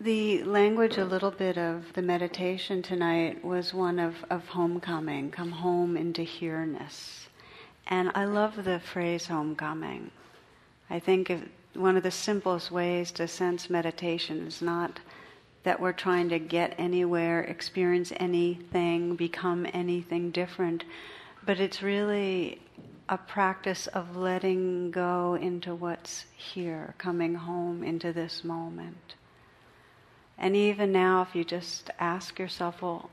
The language, a little bit of the meditation tonight, was one of, of homecoming, come home into here-ness. And I love the phrase homecoming. I think if, one of the simplest ways to sense meditation is not that we're trying to get anywhere, experience anything, become anything different, but it's really a practice of letting go into what's here, coming home into this moment. And even now, if you just ask yourself, well,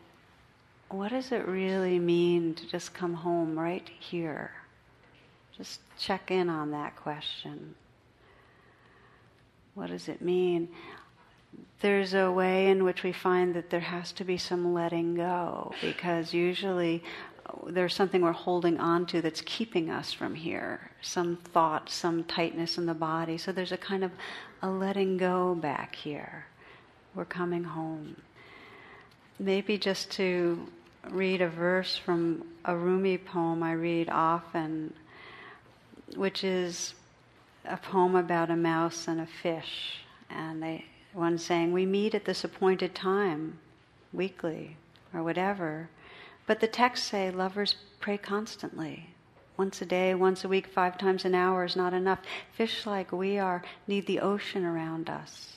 what does it really mean to just come home right here? Just check in on that question. What does it mean? There's a way in which we find that there has to be some letting go because usually uh, there's something we're holding on to that's keeping us from here some thought some tightness in the body so there's a kind of a letting go back here we're coming home. Maybe just to read a verse from a Rumi poem I read often, which is a poem about a mouse and a fish. And they, one saying, We meet at this appointed time, weekly, or whatever. But the texts say lovers pray constantly. Once a day, once a week, five times an hour is not enough. Fish like we are need the ocean around us.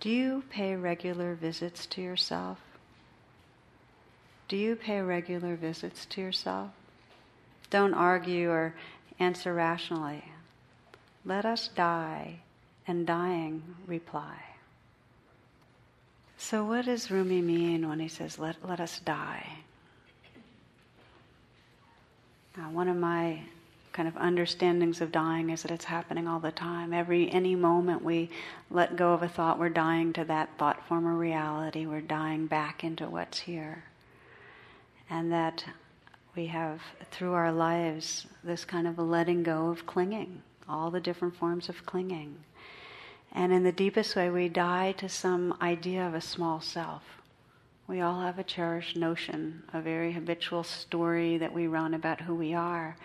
Do you pay regular visits to yourself? Do you pay regular visits to yourself? Don't argue or answer rationally. Let us die, and dying reply. So, what does Rumi mean when he says, let, let us die? Now, one of my kind of understandings of dying is that it's happening all the time. Every any moment we let go of a thought, we're dying to that thought form or reality. We're dying back into what's here, and that we have through our lives this kind of a letting go of clinging, all the different forms of clinging. And in the deepest way, we die to some idea of a small self. We all have a cherished notion, a very habitual story that we run about who we are.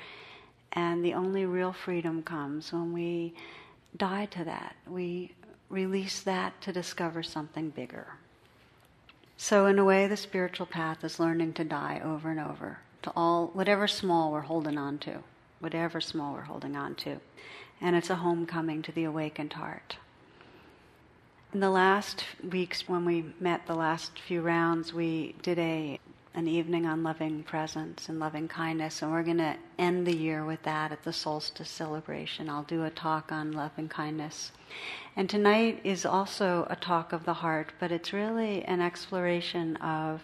And the only real freedom comes when we die to that. We release that to discover something bigger. So, in a way, the spiritual path is learning to die over and over to all, whatever small we're holding on to, whatever small we're holding on to. And it's a homecoming to the awakened heart. In the last weeks, when we met the last few rounds, we did a an evening on loving presence and loving kindness, and we're going to end the year with that at the solstice celebration. I'll do a talk on loving kindness. And tonight is also a talk of the heart, but it's really an exploration of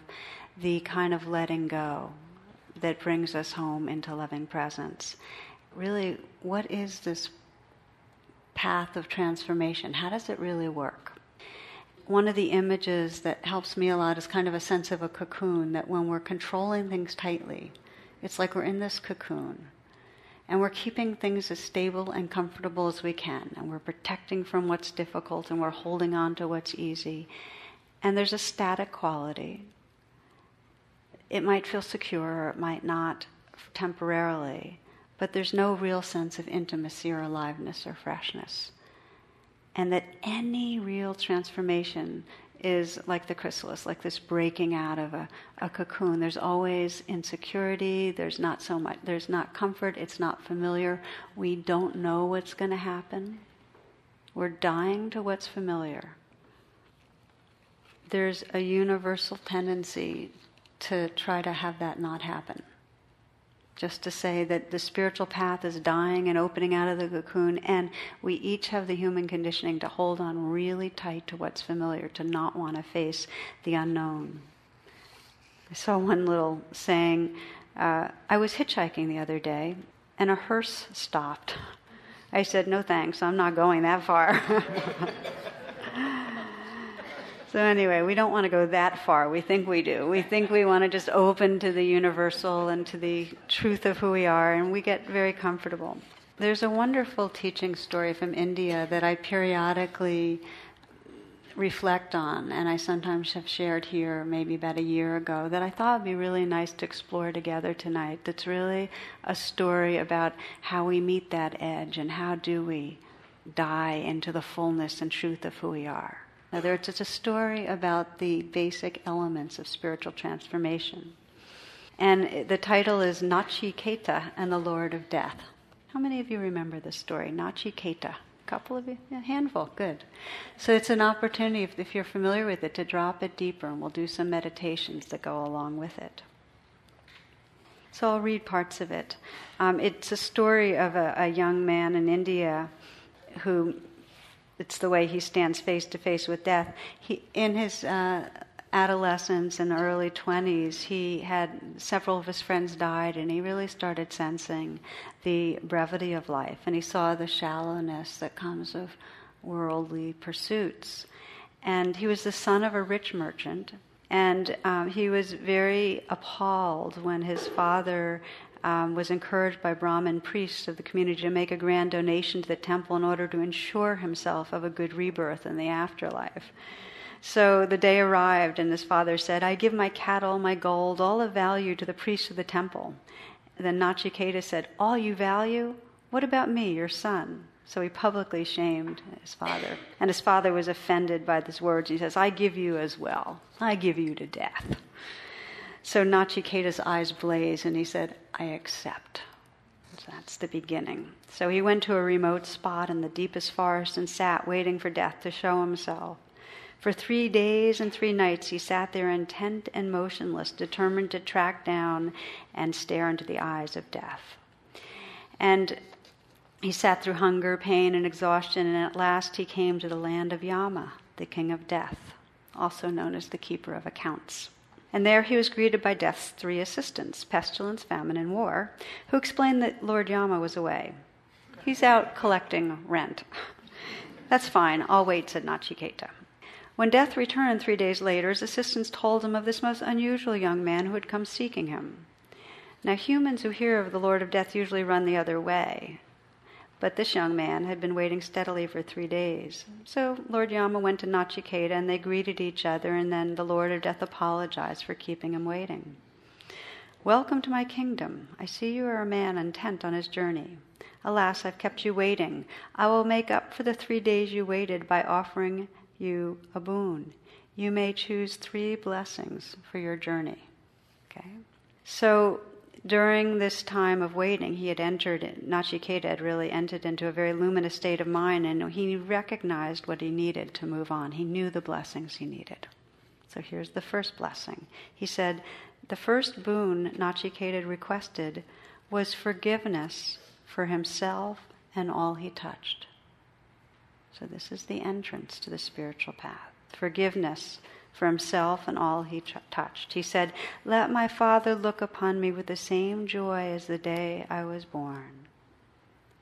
the kind of letting go that brings us home into loving presence. Really, what is this path of transformation? How does it really work? One of the images that helps me a lot is kind of a sense of a cocoon that when we're controlling things tightly, it's like we're in this cocoon and we're keeping things as stable and comfortable as we can and we're protecting from what's difficult and we're holding on to what's easy. And there's a static quality. It might feel secure or it might not temporarily, but there's no real sense of intimacy or aliveness or freshness and that any real transformation is like the chrysalis, like this breaking out of a, a, cocoon. There's always insecurity, there's not so much, there's not comfort, it's not familiar. We don't know what's going to happen. We're dying to what's familiar. There's a universal tendency to try to have that not happen just to say that the spiritual path is dying and opening out of the cocoon, and we each have the human conditioning to hold on really tight to what's familiar, to not want to face the unknown. I saw one little saying uh, I was hitchhiking the other day, and a hearse stopped. I said, No thanks, I'm not going that far. So, anyway, we don't want to go that far. We think we do. We think we want to just open to the universal and to the truth of who we are, and we get very comfortable. There's a wonderful teaching story from India that I periodically reflect on, and I sometimes have shared here maybe about a year ago, that I thought would be really nice to explore together tonight. That's really a story about how we meet that edge and how do we die into the fullness and truth of who we are. Other words, it's a story about the basic elements of spiritual transformation. And the title is Nachiketa and the Lord of Death. How many of you remember this story? Nachiketa. A couple of you? A handful. Good. So it's an opportunity, if, if you're familiar with it, to drop it deeper, and we'll do some meditations that go along with it. So I'll read parts of it. Um, it's a story of a, a young man in India who it's the way he stands face to face with death. He, in his uh, adolescence and early 20s, he had several of his friends died, and he really started sensing the brevity of life, and he saw the shallowness that comes of worldly pursuits. And he was the son of a rich merchant, and um, he was very appalled when his father um, was encouraged by Brahmin priests of the community to make a grand donation to the temple in order to ensure himself of a good rebirth in the afterlife. So the day arrived, and his father said, I give my cattle, my gold, all of value to the priests of the temple. Then Nachiketa said, All you value? What about me, your son? So he publicly shamed his father. And his father was offended by these words. He says, I give you as well. I give you to death. So Nachiketa's eyes blazed and he said, I accept. That's the beginning. So he went to a remote spot in the deepest forest and sat waiting for death to show himself. For three days and three nights he sat there intent and motionless, determined to track down and stare into the eyes of death. And he sat through hunger, pain, and exhaustion, and at last he came to the land of Yama, the king of death, also known as the keeper of accounts. And there he was greeted by death's three assistants pestilence, famine, and war who explained that Lord Yama was away. He's out collecting rent. That's fine, I'll wait, said Nachiketa. When death returned three days later, his assistants told him of this most unusual young man who had come seeking him. Now, humans who hear of the Lord of Death usually run the other way. But this young man had been waiting steadily for three days. So Lord Yama went to Nachiketa and they greeted each other, and then the Lord of Death apologized for keeping him waiting. Welcome to my kingdom. I see you are a man intent on his journey. Alas, I've kept you waiting. I will make up for the three days you waited by offering you a boon. You may choose three blessings for your journey. Okay? So during this time of waiting, he had entered, Nachiketa had really entered into a very luminous state of mind, and he recognized what he needed to move on. He knew the blessings he needed. So here's the first blessing. He said, The first boon Nachiketa requested was forgiveness for himself and all he touched. So this is the entrance to the spiritual path. Forgiveness for himself and all he t- touched. He said, Let my Father look upon me with the same joy as the day I was born.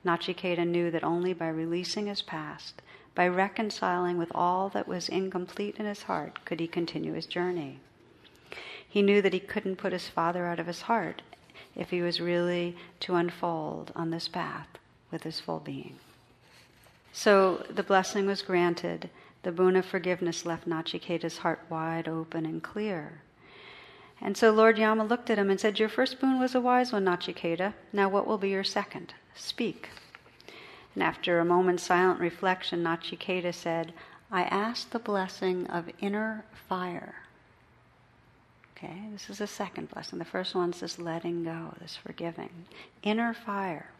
Nachiketa knew that only by releasing his past, by reconciling with all that was incomplete in his heart, could he continue his journey. He knew that he couldn't put his father out of his heart if he was really to unfold on this path with his full being. So the blessing was granted, the boon of forgiveness left Nachiketa's heart wide open and clear. And so Lord Yama looked at him and said, Your first boon was a wise one, Nachiketa. Now what will be your second? Speak. And after a moment's silent reflection, Nachiketa said, I ask the blessing of inner fire. Okay, this is the second blessing. The first one's this letting go, this forgiving. Inner fire.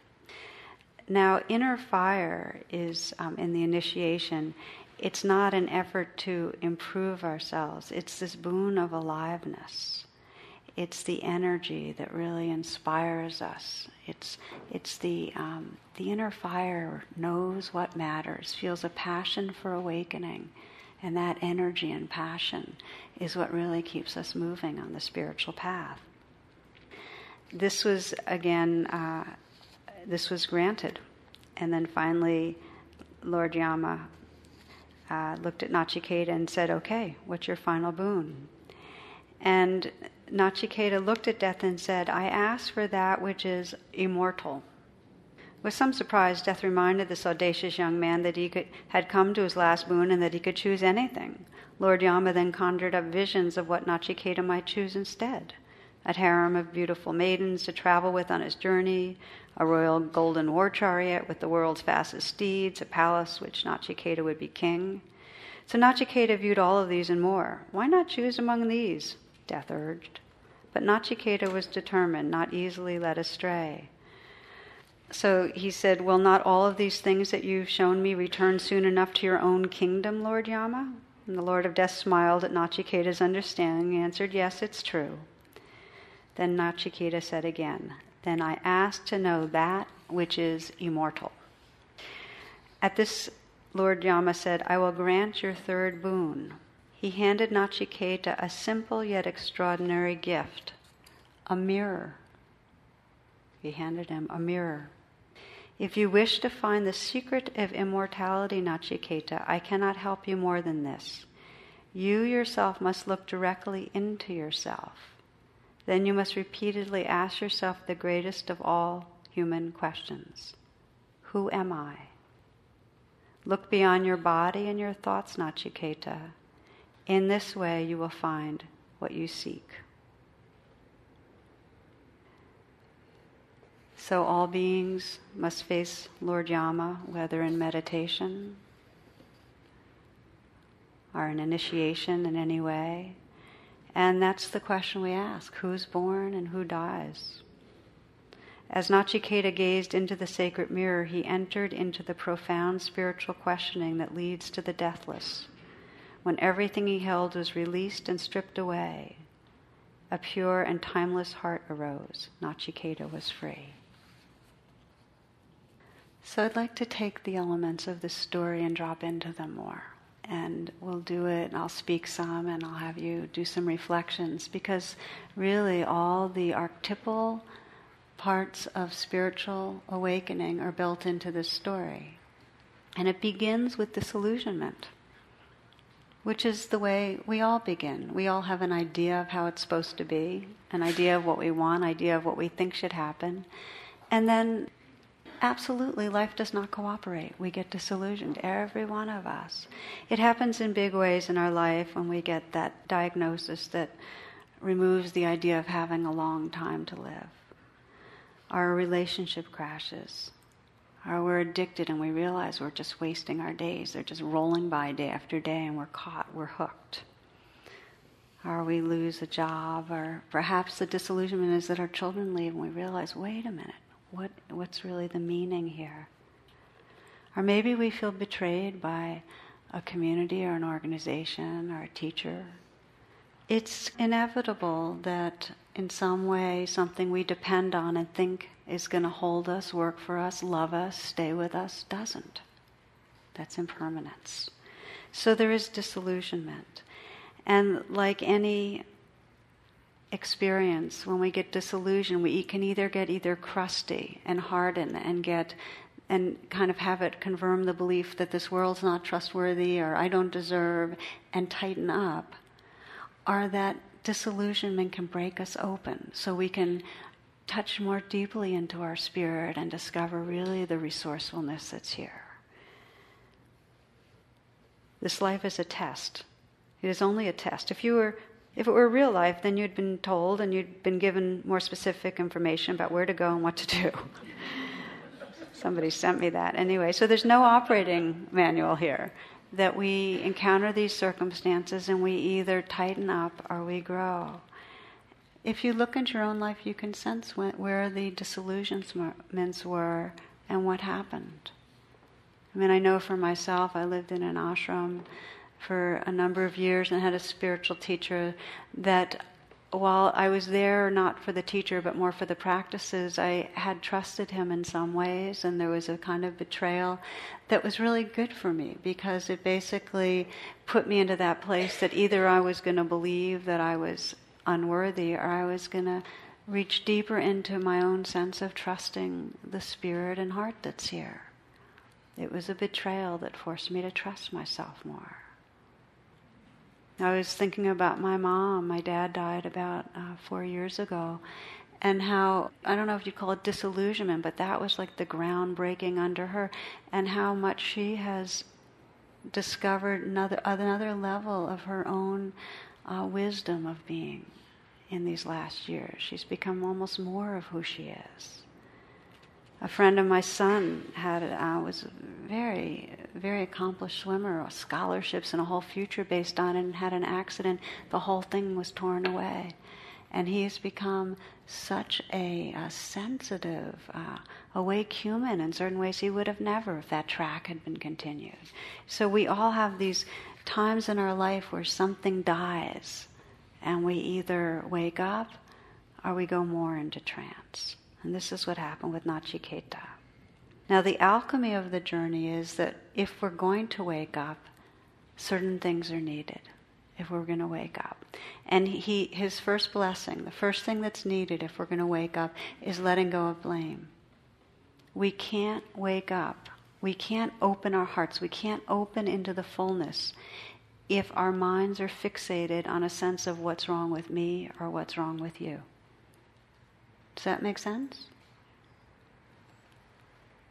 Now, inner fire is um, in the initiation it's not an effort to improve ourselves, it's this boon of aliveness. It's the energy that really inspires us. It's, it's the, um, the inner fire knows what matters, feels a passion for awakening. And that energy and passion is what really keeps us moving on the spiritual path. This was, again, uh, this was granted. And then finally, Lord Yama uh, looked at Nachiketa and said, Okay, what's your final boon? And Nachiketa looked at death and said, I ask for that which is immortal. With some surprise, Death reminded this audacious young man that he could, had come to his last boon and that he could choose anything. Lord Yama then conjured up visions of what Nachiketa might choose instead a harem of beautiful maidens to travel with on his journey, a royal golden war chariot with the world's fastest steeds, a palace which Nachiketa would be king. So Nachiketa viewed all of these and more. Why not choose among these? Death urged. But Nachiketa was determined, not easily led astray. So he said, Will not all of these things that you've shown me return soon enough to your own kingdom, Lord Yama? And the Lord of Death smiled at Nachiketa's understanding and answered, Yes, it's true. Then Nachiketa said again, Then I ask to know that which is immortal. At this, Lord Yama said, I will grant your third boon. He handed Nachiketa a simple yet extraordinary gift a mirror. He handed him a mirror. If you wish to find the secret of immortality, Nachiketa, I cannot help you more than this. You yourself must look directly into yourself. Then you must repeatedly ask yourself the greatest of all human questions Who am I? Look beyond your body and your thoughts, Nachiketa. In this way, you will find what you seek. So all beings must face Lord Yama, whether in meditation or in initiation in any way. And that's the question we ask who's born and who dies? As Nachiketa gazed into the sacred mirror, he entered into the profound spiritual questioning that leads to the deathless. When everything he held was released and stripped away, a pure and timeless heart arose. Nachiketa was free. So I'd like to take the elements of this story and drop into them more. And we'll do it, and I'll speak some, and I'll have you do some reflections, because really all the archetypal parts of spiritual awakening are built into this story. And it begins with disillusionment, which is the way we all begin. We all have an idea of how it's supposed to be, an idea of what we want, idea of what we think should happen. And then absolutely life does not cooperate. We get disillusioned, every one of us. It happens in big ways in our life when we get that diagnosis that removes the idea of having a long time to live. Our relationship crashes. Or we're addicted and we realize we're just wasting our days. They're just rolling by day after day and we're caught, we're hooked. Or we lose a job, or perhaps the disillusionment is that our children leave and we realize, wait a minute, what, what's really the meaning here? Or maybe we feel betrayed by a community or an organization or a teacher. It's inevitable that in some way something we depend on and think is going to hold us, work for us, love us, stay with us doesn't. That's impermanence. So there is disillusionment. And like any experience when we get disillusioned we can either get either crusty and harden and get and kind of have it confirm the belief that this world's not trustworthy or I don't deserve and tighten up, or that disillusionment can break us open so we can touch more deeply into our spirit and discover really the resourcefulness that's here. This life is a test. It is only a test. If you were if it were real life, then you'd been told and you'd been given more specific information about where to go and what to do. Somebody sent me that. Anyway, so there's no operating manual here. That we encounter these circumstances and we either tighten up or we grow. If you look into your own life, you can sense when, where the disillusionments were and what happened. I mean, I know for myself, I lived in an ashram for a number of years and had a spiritual teacher that while I was there not for the teacher but more for the practices, I had trusted him in some ways, and there was a kind of betrayal that was really good for me because it basically put me into that place that either I was going to believe that I was unworthy or I was going to reach deeper into my own sense of trusting the spirit and heart that's here. It was a betrayal that forced me to trust myself more. I was thinking about my mom. My dad died about uh, four years ago. And how, I don't know if you call it disillusionment, but that was like the ground breaking under her, and how much she has discovered another, another level of her own uh, wisdom of being in these last years. She's become almost more of who she is. A friend of my son had uh, was very very accomplished swimmer, scholarships and a whole future based on it, and had an accident. The whole thing was torn away. And he has become such a, a sensitive, uh, awake human in certain ways he would have never if that track had been continued. So we all have these times in our life where something dies, and we either wake up or we go more into trance. And this is what happened with Nachiketa. Now, the alchemy of the journey is that if we're going to wake up, certain things are needed if we're going to wake up. And he, his first blessing, the first thing that's needed if we're going to wake up, is letting go of blame. We can't wake up. We can't open our hearts. We can't open into the fullness if our minds are fixated on a sense of what's wrong with me or what's wrong with you. Does that make sense?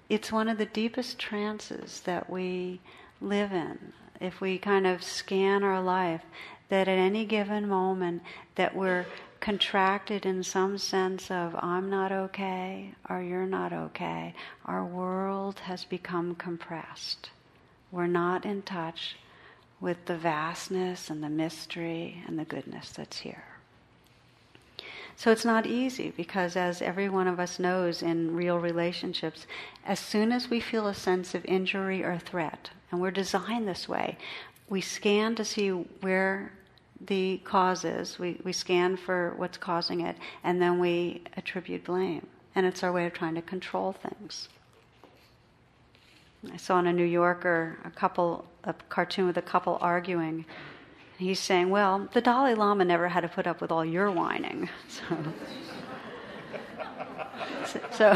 It's one of the deepest trances that we live in. If we kind of scan our life, that at any given moment that we're contracted in some sense of I'm not okay or you're not okay, our world has become compressed. We're not in touch with the vastness and the mystery and the goodness that's here. So it's not easy because, as every one of us knows in real relationships, as soon as we feel a sense of injury or threat, and we're designed this way, we scan to see where the cause is, we, we scan for what's causing it, and then we attribute blame. And it's our way of trying to control things. I saw in a New Yorker a couple, a cartoon with a couple arguing, he's saying, Well, the Dalai Lama never had to put up with all your whining. So, so,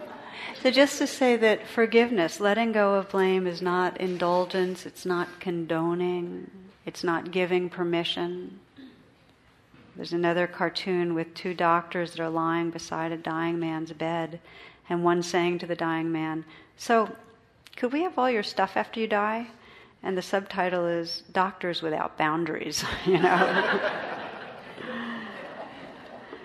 so, just to say that forgiveness, letting go of blame, is not indulgence, it's not condoning, it's not giving permission. There's another cartoon with two doctors that are lying beside a dying man's bed, and one saying to the dying man, So, could we have all your stuff after you die? And the subtitle is Doctors Without Boundaries, you know.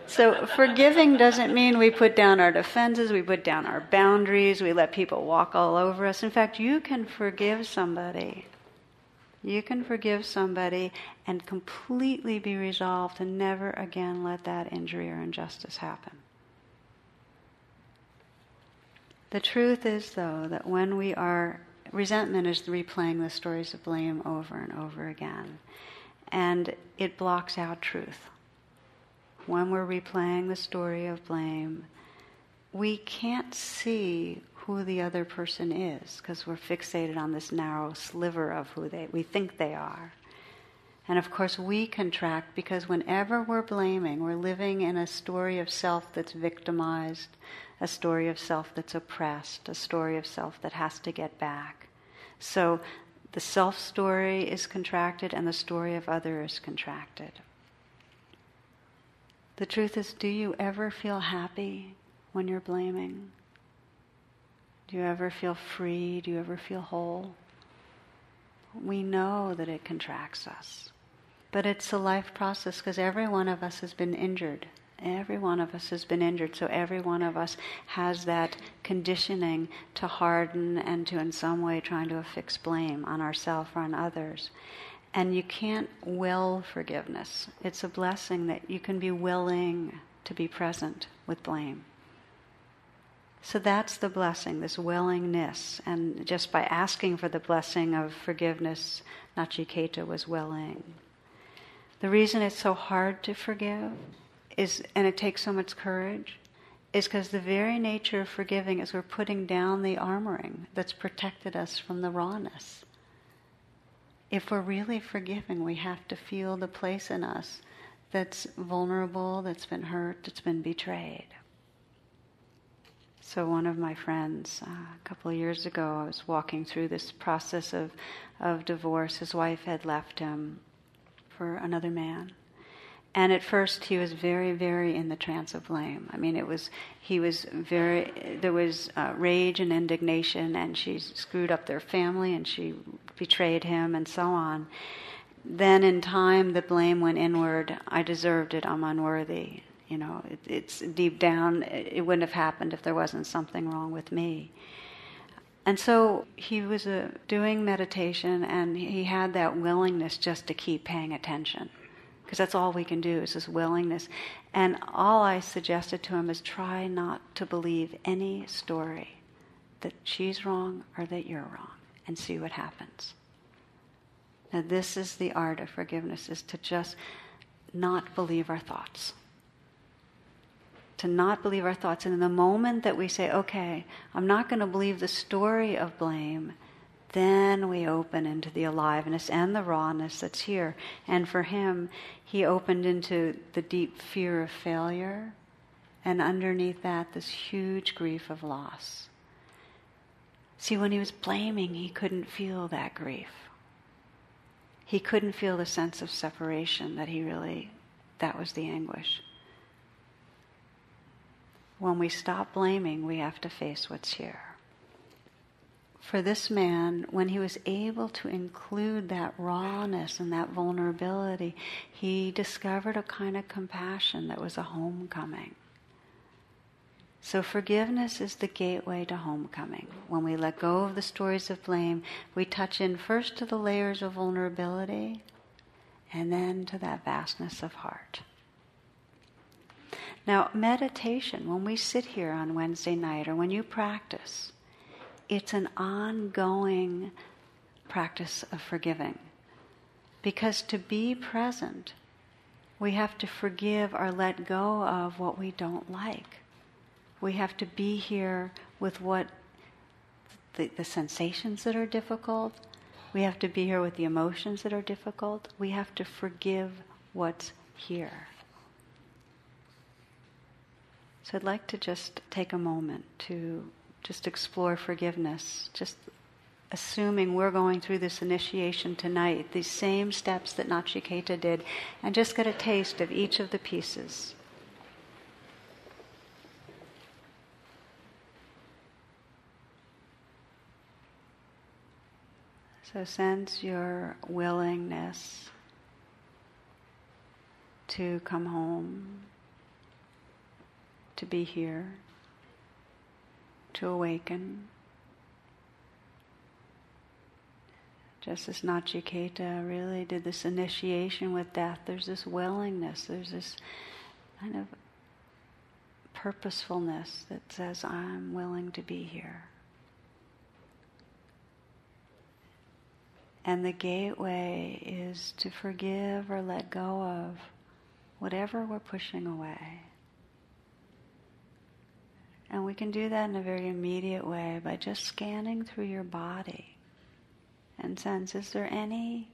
so forgiving doesn't mean we put down our defenses, we put down our boundaries, we let people walk all over us. In fact, you can forgive somebody. You can forgive somebody and completely be resolved to never again let that injury or injustice happen. The truth is, though, that when we are resentment is replaying the stories of blame over and over again. And it blocks out truth. When we're replaying the story of blame, we can't see who the other person is because we're fixated on this narrow sliver of who they, we think they are. And of course, we contract because whenever we're blaming, we're living in a story of self that's victimized, a story of self that's oppressed, a story of self that has to get back. So the self story is contracted and the story of others is contracted. The truth is, do you ever feel happy when you're blaming? Do you ever feel free? Do you ever feel whole? We know that it contracts us. But it's a life process because every one of us has been injured Every one of us has been injured, so every one of us has that conditioning to harden and to, in some way, trying to affix blame on ourselves or on others. And you can't will forgiveness. It's a blessing that you can be willing to be present with blame. So that's the blessing, this willingness. And just by asking for the blessing of forgiveness, Nachiketa was willing. The reason it's so hard to forgive is, and it takes so much courage, is because the very nature of forgiving is we're putting down the armoring that's protected us from the rawness. If we're really forgiving, we have to feel the place in us that's vulnerable, that's been hurt, that's been betrayed. So, one of my friends, uh, a couple of years ago, I was walking through this process of, of divorce. His wife had left him for another man. And at first, he was very, very in the trance of blame. I mean, it was he was very. There was uh, rage and indignation, and she screwed up their family, and she betrayed him, and so on. Then, in time, the blame went inward. I deserved it. I'm unworthy. You know, it, it's deep down. It wouldn't have happened if there wasn't something wrong with me. And so he was uh, doing meditation and he had that willingness just to keep paying attention. Because that's all we can do is this willingness. And all I suggested to him is try not to believe any story that she's wrong or that you're wrong and see what happens. Now, this is the art of forgiveness, is to just not believe our thoughts to not believe our thoughts. And in the moment that we say, okay, I'm not going to believe the story of blame, then we open into the aliveness and the rawness that's here. And for him, he opened into the deep fear of failure, and underneath that, this huge grief of loss. See, when he was blaming, he couldn't feel that grief. He couldn't feel the sense of separation that he really, that was the anguish when we stop blaming, we have to face what's here. For this man, when he was able to include that rawness and that vulnerability, he discovered a kind of compassion that was a homecoming. So, forgiveness is the gateway to homecoming. When we let go of the stories of blame, we touch in first to the layers of vulnerability and then to that vastness of heart. Now, meditation, when we sit here on Wednesday night or when you practice, it's an ongoing practice of forgiving. Because to be present, we have to forgive or let go of what we don't like. We have to be here with what the, the sensations that are difficult. We have to be here with the emotions that are difficult. We have to forgive what's here. So I'd like to just take a moment to just explore forgiveness, just assuming we're going through this initiation tonight, these same steps that Nachiketa did, and just get a taste of each of the pieces. So sense your willingness to come home to be here, to awaken. Just as Nachiketa really did this initiation with death, there's this willingness, there's this kind of purposefulness that says, I'm willing to be here. And the gateway is to forgive or let go of whatever we're pushing away. And we can do that in a very immediate way by just scanning through your body and sense is there any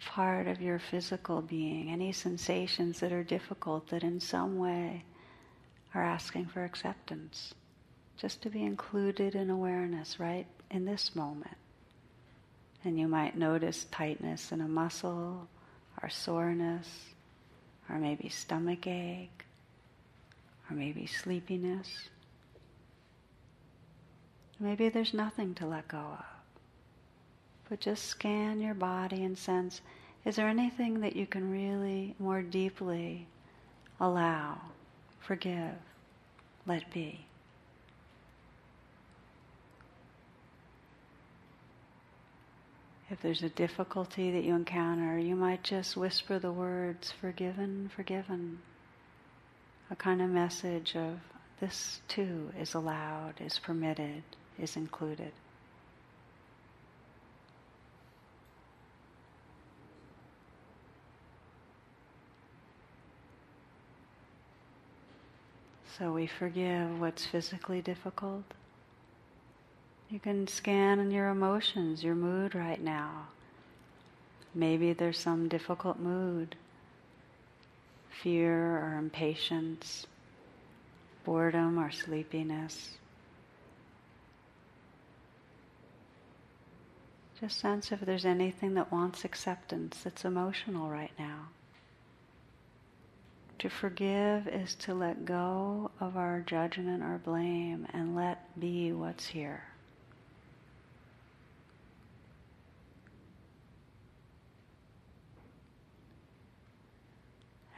part of your physical being, any sensations that are difficult that in some way are asking for acceptance? Just to be included in awareness right in this moment. And you might notice tightness in a muscle, or soreness, or maybe stomach ache, or maybe sleepiness. Maybe there's nothing to let go of. But just scan your body and sense is there anything that you can really more deeply allow, forgive, let be? If there's a difficulty that you encounter, you might just whisper the words, forgiven, forgiven. A kind of message of this too is allowed, is permitted is included. So we forgive what's physically difficult. You can scan your emotions, your mood right now. Maybe there's some difficult mood, fear or impatience, boredom or sleepiness. Just sense if there's anything that wants acceptance that's emotional right now. To forgive is to let go of our judgment or blame and let be what's here.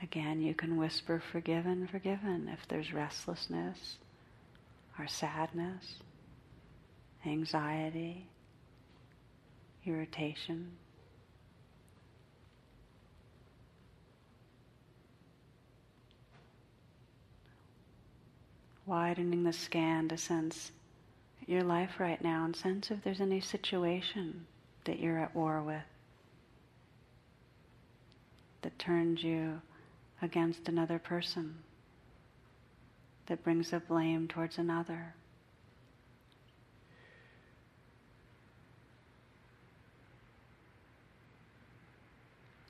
Again, you can whisper forgiven, forgiven if there's restlessness or sadness anxiety, irritation. Widening the scan to sense your life right now and sense if there's any situation that you're at war with that turns you against another person, that brings a blame towards another.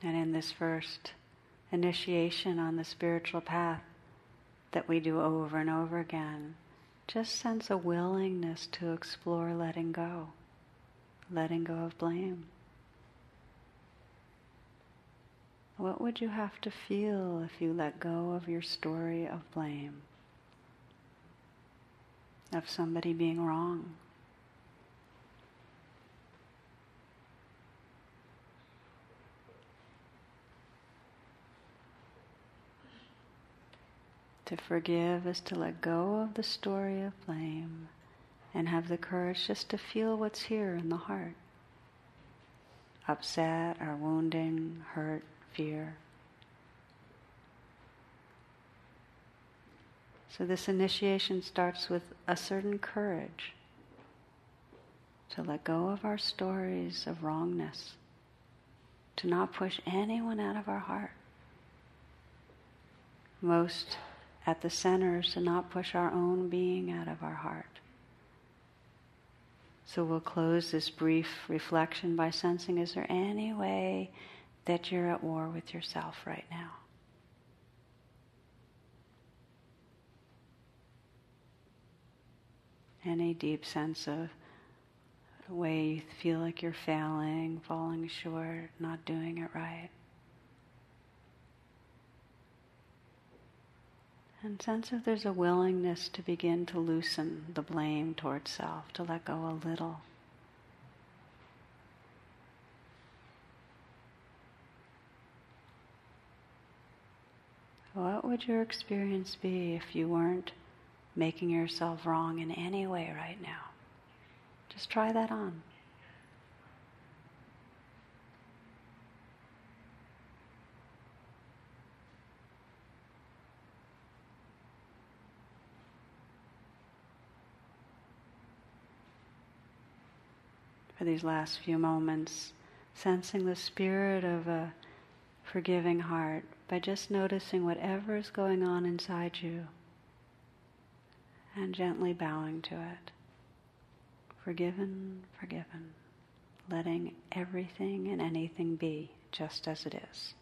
And in this first initiation on the spiritual path that we do over and over again, just sense a willingness to explore letting go, letting go of blame. What would you have to feel if you let go of your story of blame, of somebody being wrong? To forgive is to let go of the story of blame and have the courage just to feel what's here in the heart upset or wounding, hurt, fear. So, this initiation starts with a certain courage to let go of our stories of wrongness, to not push anyone out of our heart. Most at the center is to not push our own being out of our heart. So we'll close this brief reflection by sensing is there any way that you're at war with yourself right now. Any deep sense of way you feel like you're failing, falling short, not doing it right. And sense if there's a willingness to begin to loosen the blame towards self, to let go a little. What would your experience be if you weren't making yourself wrong in any way right now? Just try that on. For these last few moments, sensing the spirit of a forgiving heart by just noticing whatever is going on inside you and gently bowing to it. Forgiven, forgiven, letting everything and anything be just as it is.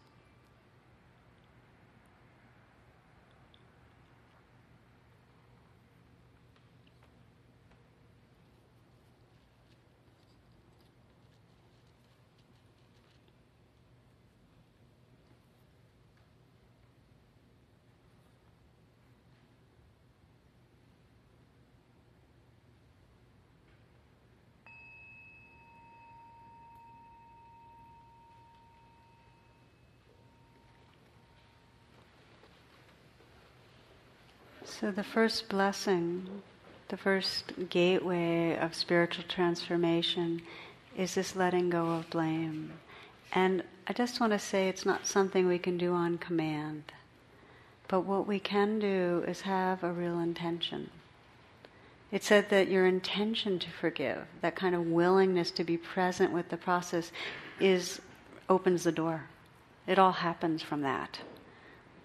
So, the first blessing, the first gateway of spiritual transformation is this letting go of blame. And I just want to say it's not something we can do on command. But what we can do is have a real intention. It said that your intention to forgive, that kind of willingness to be present with the process, is opens the door. It all happens from that.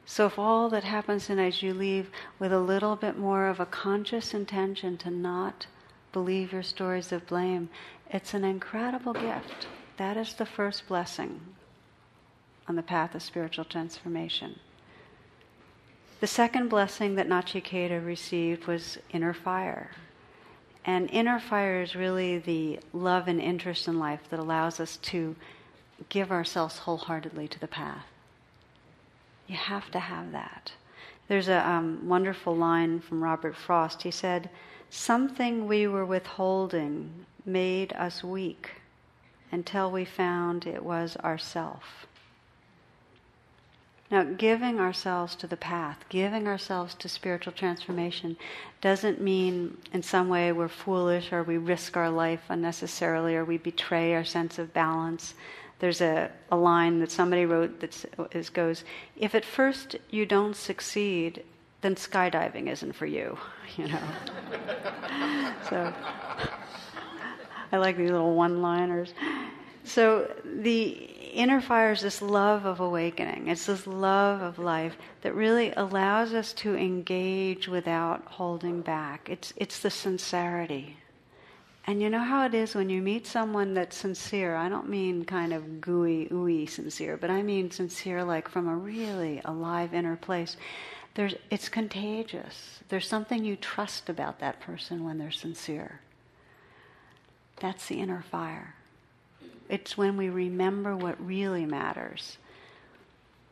So, if all that happens in as you leave with a little bit more of a conscious intention to not believe your stories of blame, it's an incredible gift. That is the first blessing on the path of spiritual transformation. The second blessing that Nachiketa received was inner fire. And inner fire is really the love and interest in life that allows us to give ourselves wholeheartedly to the path. You have to have that. There's a um, wonderful line from Robert Frost. He said, Something we were withholding made us weak until we found it was ourself. Now, giving ourselves to the path, giving ourselves to spiritual transformation, doesn't mean in some way we're foolish or we risk our life unnecessarily or we betray our sense of balance. There's a, a line that somebody wrote that goes, If at first you don't succeed, then skydiving isn't for you, you know. so I like these little one liners. So the inner fire is this love of awakening. It's this love of life that really allows us to engage without holding back. It's, it's the sincerity. And you know how it is when you meet someone that's sincere? I don't mean kind of gooey, ooey sincere, but I mean sincere like from a really alive inner place. There's, it's contagious. There's something you trust about that person when they're sincere. That's the inner fire. It's when we remember what really matters.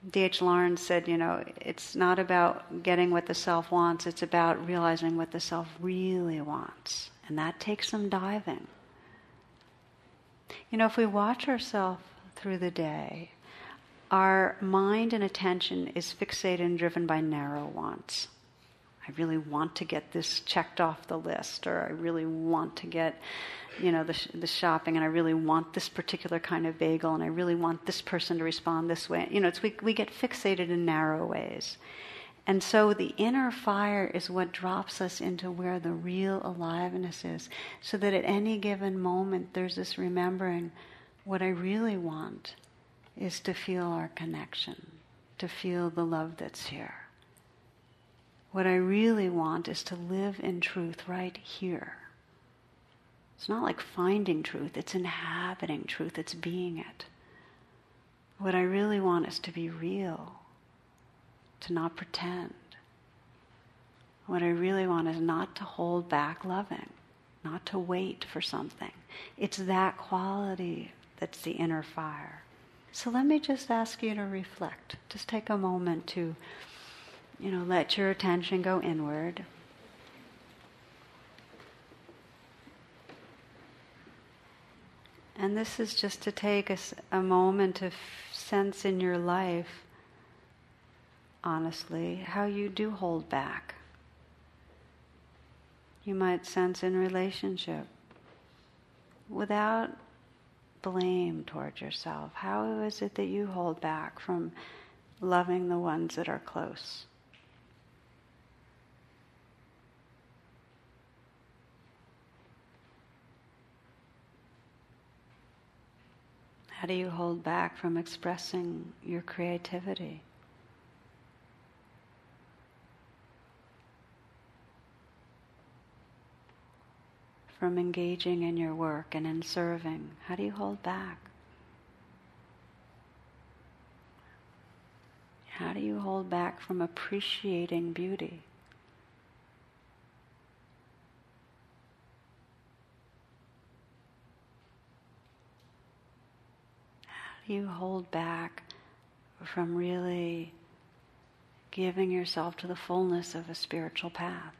D.H. Lawrence said, you know, it's not about getting what the self wants, it's about realizing what the self really wants. And that takes some diving. You know, if we watch ourselves through the day, our mind and attention is fixated and driven by narrow wants. I really want to get this checked off the list, or I really want to get you know, the, the shopping and I really want this particular kind of bagel and I really want this person to respond this way. You know, it's, we, we get fixated in narrow ways. And so the inner fire is what drops us into where the real aliveness is, so that at any given moment there's this remembering what I really want is to feel our connection, to feel the love that's here. What I really want is to live in truth right here. It's not like finding truth, it's inhabiting truth, it's being it. What I really want is to be real, to not pretend. What I really want is not to hold back loving, not to wait for something. It's that quality that's the inner fire. So let me just ask you to reflect. Just take a moment to, you know, let your attention go inward. And this is just to take a, a moment of sense in your life, honestly, how you do hold back. You might sense in relationship without blame towards yourself. How is it that you hold back from loving the ones that are close? How do you hold back from expressing your creativity? From engaging in your work and in serving? How do you hold back? How do you hold back from appreciating beauty? How do you hold back from really giving yourself to the fullness of a spiritual path?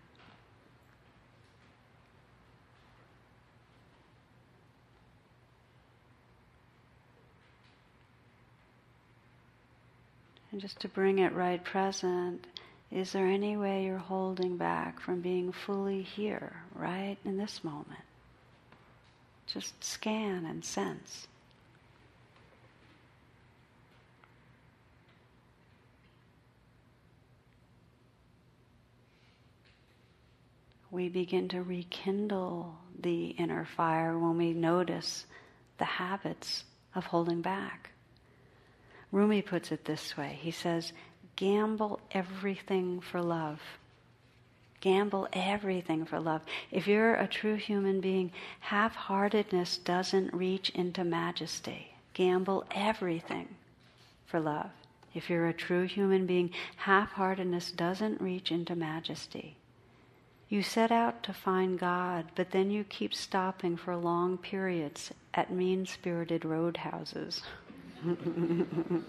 And just to bring it right present, is there any way you're holding back from being fully here, right in this moment? Just scan and sense. we begin to rekindle the inner fire when we notice the habits of holding back. Rumi puts it this way he says, Gamble everything for love. Gamble everything for love. If you're a true human being, half heartedness doesn't reach into majesty. Gamble everything for love. If you're a true human being, half heartedness doesn't reach into majesty. You set out to find God, but then you keep stopping for long periods at mean spirited roadhouses.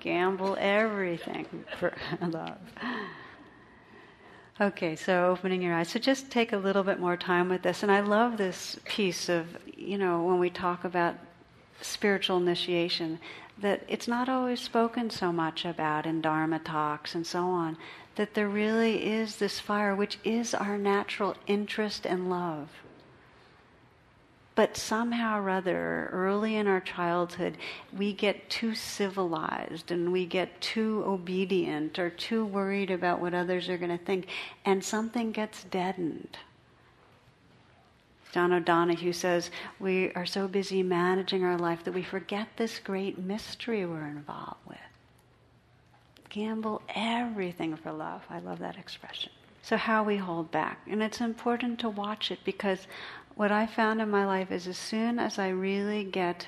Gamble everything for love. Okay, so opening your eyes. So just take a little bit more time with this. And I love this piece of, you know, when we talk about spiritual initiation that it's not always spoken so much about in Dharma talks and so on, that there really is this fire which is our natural interest and love. But somehow or other, early in our childhood, we get too civilized and we get too obedient or too worried about what others are going to think, and something gets deadened. John O'Donohue says, We are so busy managing our life that we forget this great mystery we're involved with. Gamble everything for love. I love that expression. So, how we hold back. And it's important to watch it because what I found in my life is as soon as I really get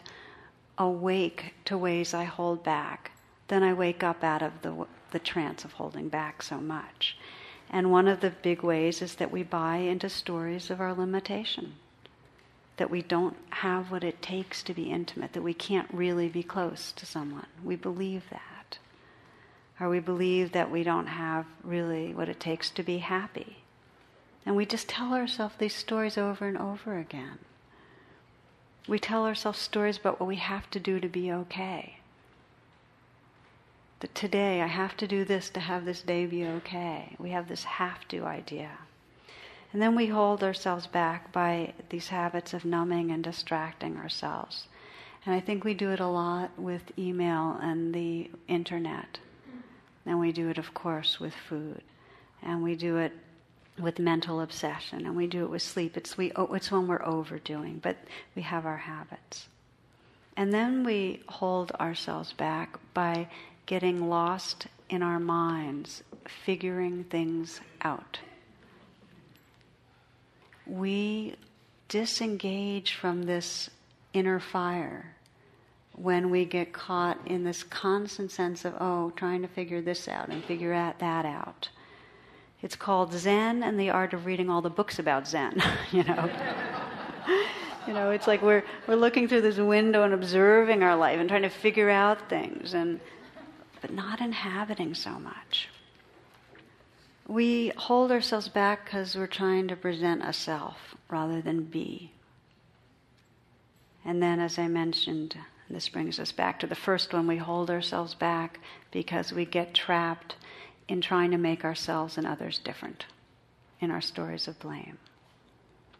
awake to ways I hold back, then I wake up out of the, the trance of holding back so much. And one of the big ways is that we buy into stories of our limitation. That we don't have what it takes to be intimate, that we can't really be close to someone. We believe that. Or we believe that we don't have really what it takes to be happy. And we just tell ourselves these stories over and over again. We tell ourselves stories about what we have to do to be okay that today I have to do this to have this day be okay. We have this have to idea. And then we hold ourselves back by these habits of numbing and distracting ourselves. And I think we do it a lot with email and the internet. And we do it, of course, with food. And we do it with mental obsession. And we do it with sleep. It's, we, oh, it's when we're overdoing, but we have our habits. And then we hold ourselves back by getting lost in our minds, figuring things out. We disengage from this inner fire when we get caught in this constant sense of, oh, trying to figure this out and figure that out. It's called Zen and the art of reading all the books about Zen, you know. you know, it's like we're, we're looking through this window and observing our life and trying to figure out things. And but not inhabiting so much. We hold ourselves back because we're trying to present a self rather than be. And then, as I mentioned, this brings us back to the first one we hold ourselves back because we get trapped in trying to make ourselves and others different in our stories of blame.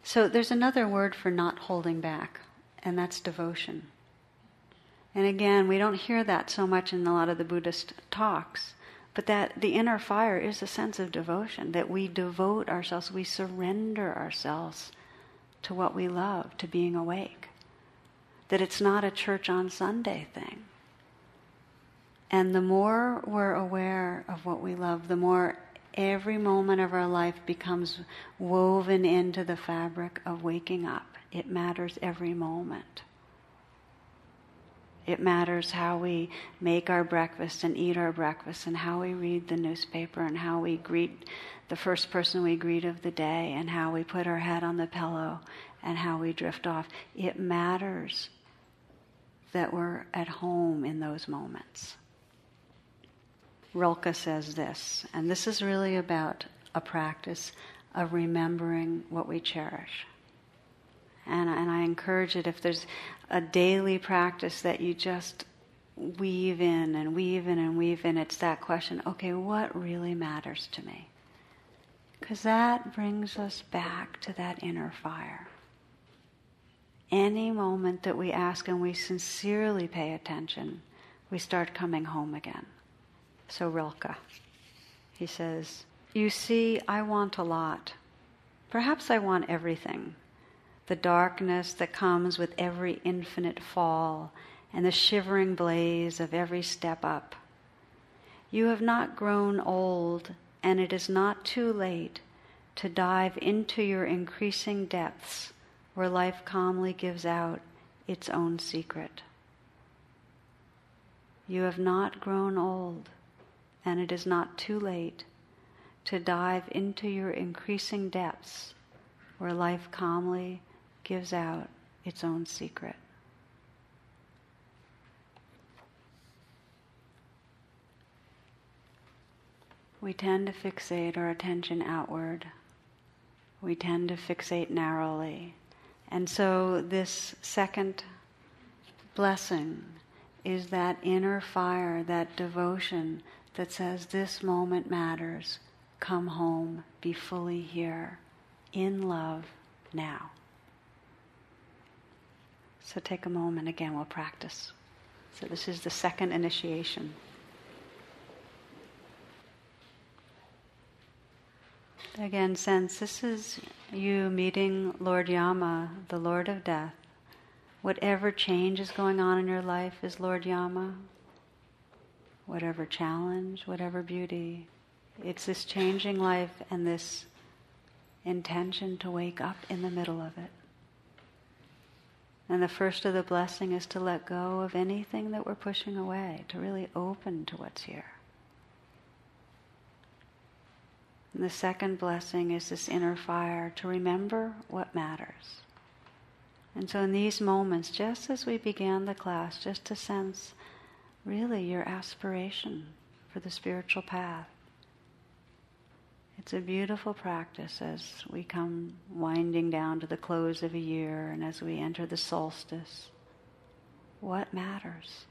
So, there's another word for not holding back, and that's devotion. And again, we don't hear that so much in a lot of the Buddhist talks, but that the inner fire is a sense of devotion, that we devote ourselves, we surrender ourselves to what we love, to being awake. That it's not a church on Sunday thing. And the more we're aware of what we love, the more every moment of our life becomes woven into the fabric of waking up. It matters every moment. It matters how we make our breakfast and eat our breakfast, and how we read the newspaper, and how we greet the first person we greet of the day, and how we put our head on the pillow, and how we drift off. It matters that we're at home in those moments. Rilke says this, and this is really about a practice of remembering what we cherish. And, and I encourage it if there's a daily practice that you just weave in and weave in and weave in. It's that question okay, what really matters to me? Because that brings us back to that inner fire. Any moment that we ask and we sincerely pay attention, we start coming home again. So, Rilke, he says, You see, I want a lot. Perhaps I want everything the darkness that comes with every infinite fall, and the shivering blaze of every step up. You have not grown old, and it is not too late to dive into your increasing depths where life calmly gives out its own secret. You have not grown old, and it is not too late to dive into your increasing depths where life calmly gives out its own secret. We tend to fixate our attention outward. We tend to fixate narrowly. And so, this second blessing is that inner fire, that devotion that says, This moment matters. Come home, be fully here, in love, now. So take a moment again, we'll practice. So this is the second initiation. Again, sense this is you meeting Lord Yama, the Lord of Death. Whatever change is going on in your life is Lord Yama. Whatever challenge, whatever beauty. It's this changing life and this intention to wake up in the middle of it. And the first of the blessing is to let go of anything that we're pushing away, to really open to what's here. And the second blessing is this inner fire to remember what matters. And so, in these moments, just as we began the class, just to sense really your aspiration for the spiritual path. It's a beautiful practice as we come winding down to the close of a year and as we enter the solstice. What matters?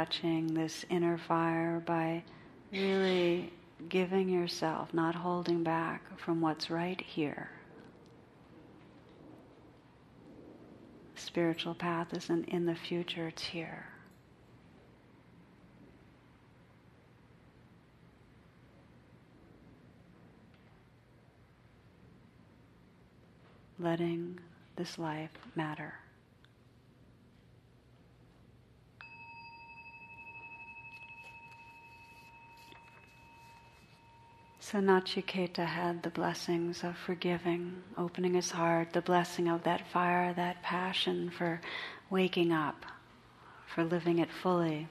Touching this inner fire by really giving yourself, not holding back from what's right here. Spiritual path isn't in the future, it's here. Letting this life matter. So Nachiketa had the blessings of forgiving, opening his heart, the blessing of that fire, that passion for waking up, for living it fully.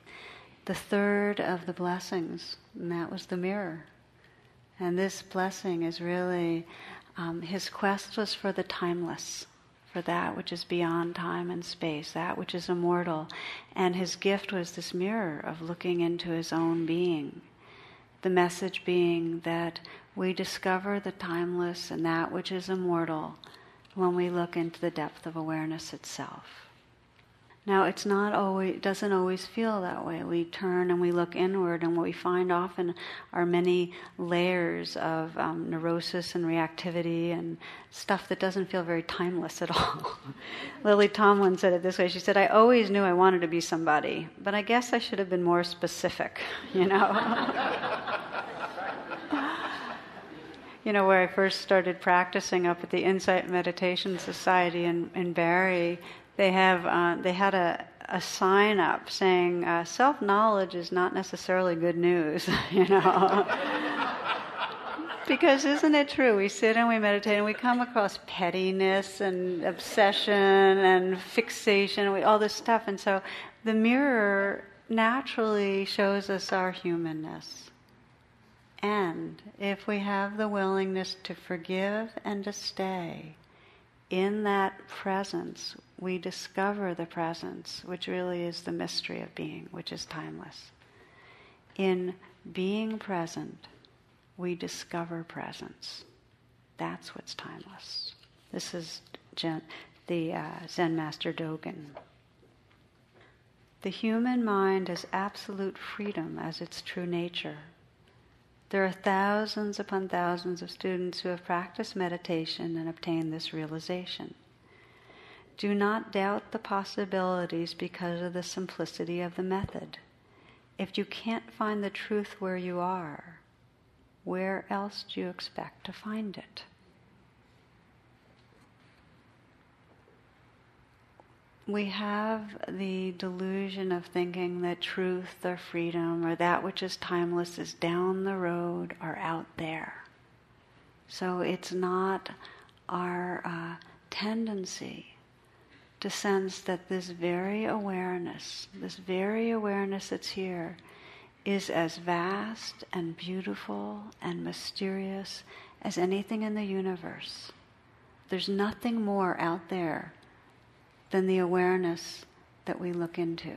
The third of the blessings, and that was the mirror. And this blessing is really um, his quest was for the timeless, for that which is beyond time and space, that which is immortal. And his gift was this mirror of looking into his own being the message being that we discover the timeless and that which is immortal when we look into the depth of awareness itself. Now, it's not always, it doesn't always feel that way. We turn and we look inward, and what we find often are many layers of um, neurosis and reactivity and stuff that doesn't feel very timeless at all. Lily Tomlin said it this way She said, I always knew I wanted to be somebody, but I guess I should have been more specific, you know? you know, where I first started practicing up at the Insight Meditation Society in, in Barre, they have uh, they had a, a sign up saying uh, self knowledge is not necessarily good news, you know. because isn't it true? We sit and we meditate and we come across pettiness and obsession and fixation, and we, all this stuff, and so the mirror naturally shows us our humanness. And if we have the willingness to forgive and to stay in that presence, we discover the presence, which really is the mystery of being, which is timeless. In being present, we discover presence. That's what's timeless. This is the uh, Zen master Dogen. The human mind has absolute freedom as its true nature. There are thousands upon thousands of students who have practiced meditation and obtained this realization. Do not doubt the possibilities because of the simplicity of the method. If you can't find the truth where you are, where else do you expect to find it? we have the delusion of thinking that truth or freedom or that which is timeless is down the road or out there. So it's not our uh, tendency to sense that this very awareness, this very awareness that's here, is as vast and beautiful and mysterious as anything in the universe. There's nothing more out there than the awareness that we look into.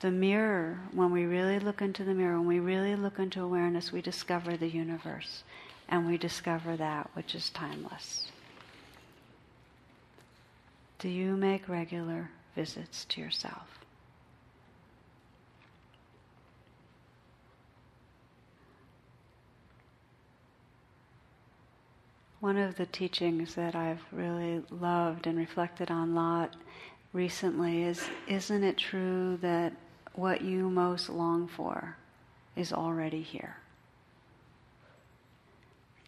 The mirror, when we really look into the mirror, when we really look into awareness, we discover the universe and we discover that which is timeless. Do you make regular visits to yourself? One of the teachings that I've really loved and reflected on a lot recently is Isn't it true that what you most long for is already here?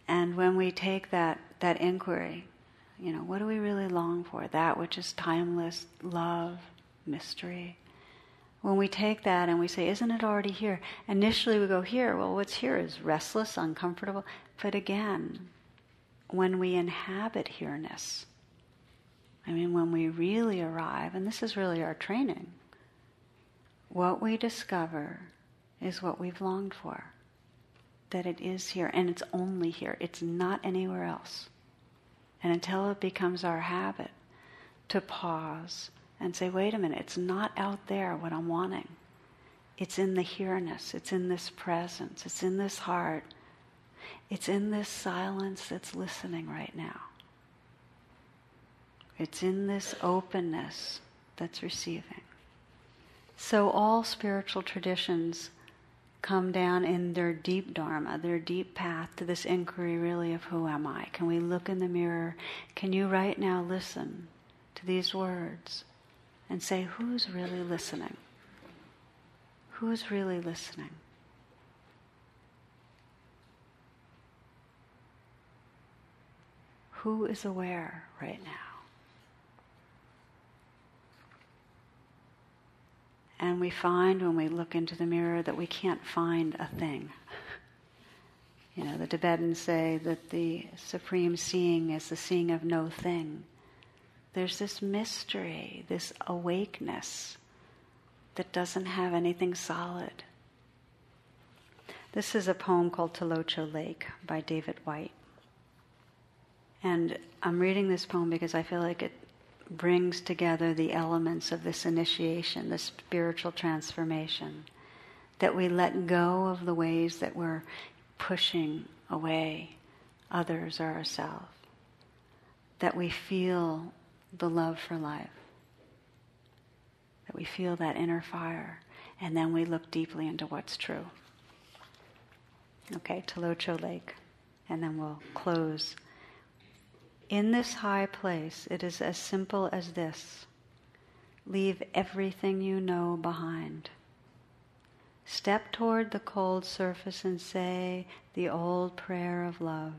And when we take that, that inquiry, you know, what do we really long for? That which is timeless, love, mystery. When we take that and we say, isn't it already here? Initially we go, here. Well, what's here is restless, uncomfortable. But again, when we inhabit here-ness, I mean, when we really arrive, and this is really our training, what we discover is what we've longed for. That it is here, and it's only here. It's not anywhere else. And until it becomes our habit to pause and say, wait a minute, it's not out there what I'm wanting. It's in the here-ness, it's in this presence, it's in this heart it's in this silence that's listening right now. It's in this openness that's receiving. So all spiritual traditions come down in their deep dharma, their deep path to this inquiry really of who am I? Can we look in the mirror? Can you right now listen to these words and say, who's really listening? Who's really listening? Who is aware right now? And we find when we look into the mirror that we can't find a thing. You know, the Tibetans say that the supreme seeing is the seeing of no thing. There's this mystery, this awakeness that doesn't have anything solid. This is a poem called Tilicho Lake by David Whyte. And I'm reading this poem because I feel like it brings together the elements of this initiation, this spiritual transformation. That we let go of the ways that we're pushing away others or ourselves. That we feel the love for life. That we feel that inner fire. And then we look deeply into what's true. Okay, Tilicho Lake. And then we'll close in this high place, it is as simple as this leave everything you know behind. Step toward the cold surface and say the old prayer of love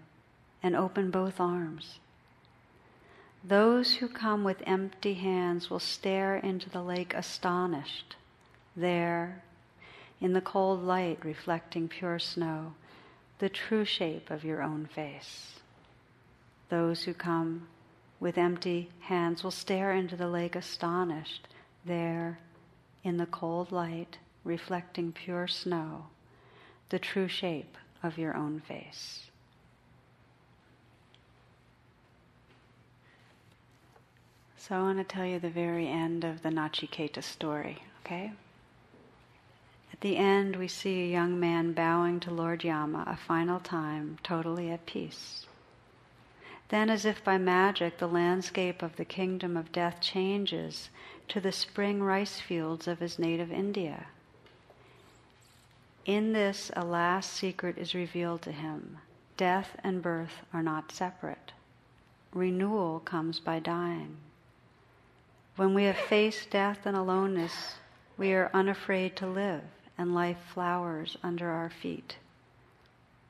and open both arms. Those who come with empty hands will stare into the lake astonished. There, in the cold light reflecting pure snow, the true shape of your own face. Those who come with empty hands will stare into the lake astonished, there in the cold light, reflecting pure snow, the true shape of your own face. So I want to tell you the very end of the Nachiketa story, okay? At the end, we see a young man bowing to Lord Yama a final time, totally at peace. Then, as if by magic, the landscape of the kingdom of death changes to the spring rice fields of his native India. In this, a last secret is revealed to him death and birth are not separate. Renewal comes by dying. When we have faced death and aloneness, we are unafraid to live, and life flowers under our feet.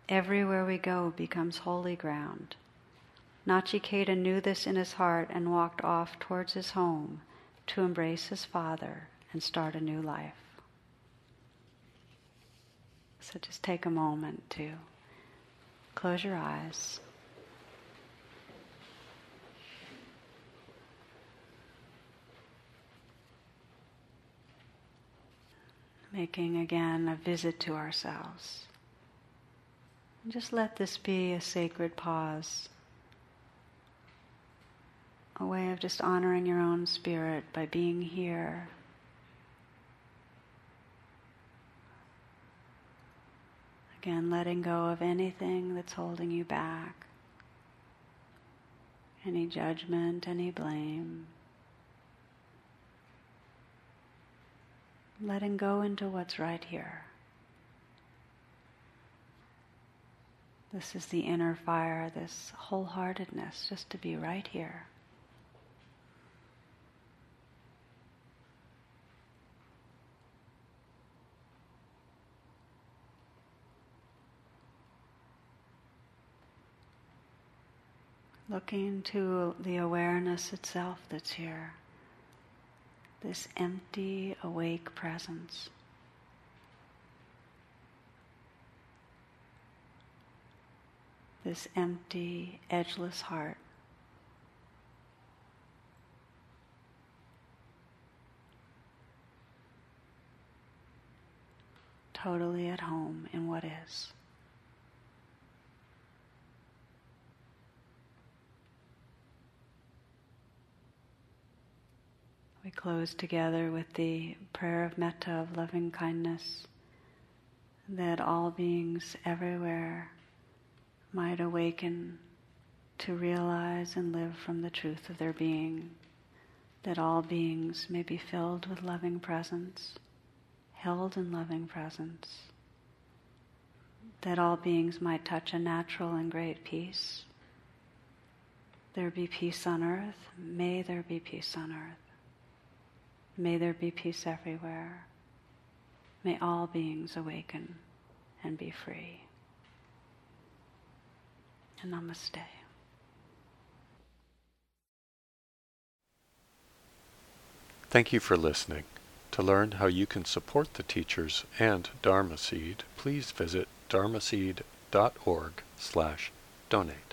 Everywhere we go becomes holy ground. Nachiketa knew this in his heart and walked off towards his home to embrace his father and start a new life. So just take a moment to close your eyes. making again a visit to ourselves. And just let this be a sacred pause, a way of just honoring your own spirit by being here. Again, letting go of anything that's holding you back, any judgment, any blame. letting go into what's right here. This is the inner fire, this wholeheartedness, just to be right here. Looking to the awareness itself that's here this empty, awake presence. This empty, edgeless heart. Totally at home in what is. We close together with the prayer of metta, of loving kindness, that all beings everywhere might awaken to realize and live from the truth of their being, that all beings may be filled with loving presence, held in loving presence, that all beings might touch a natural and great peace. There be peace on earth, may there be peace on earth. May there be peace everywhere. May all beings awaken and be free. And namaste. Thank you for listening. To learn how you can support the teachers and Dharma Seed, please visit dharmaseed.org slash donate.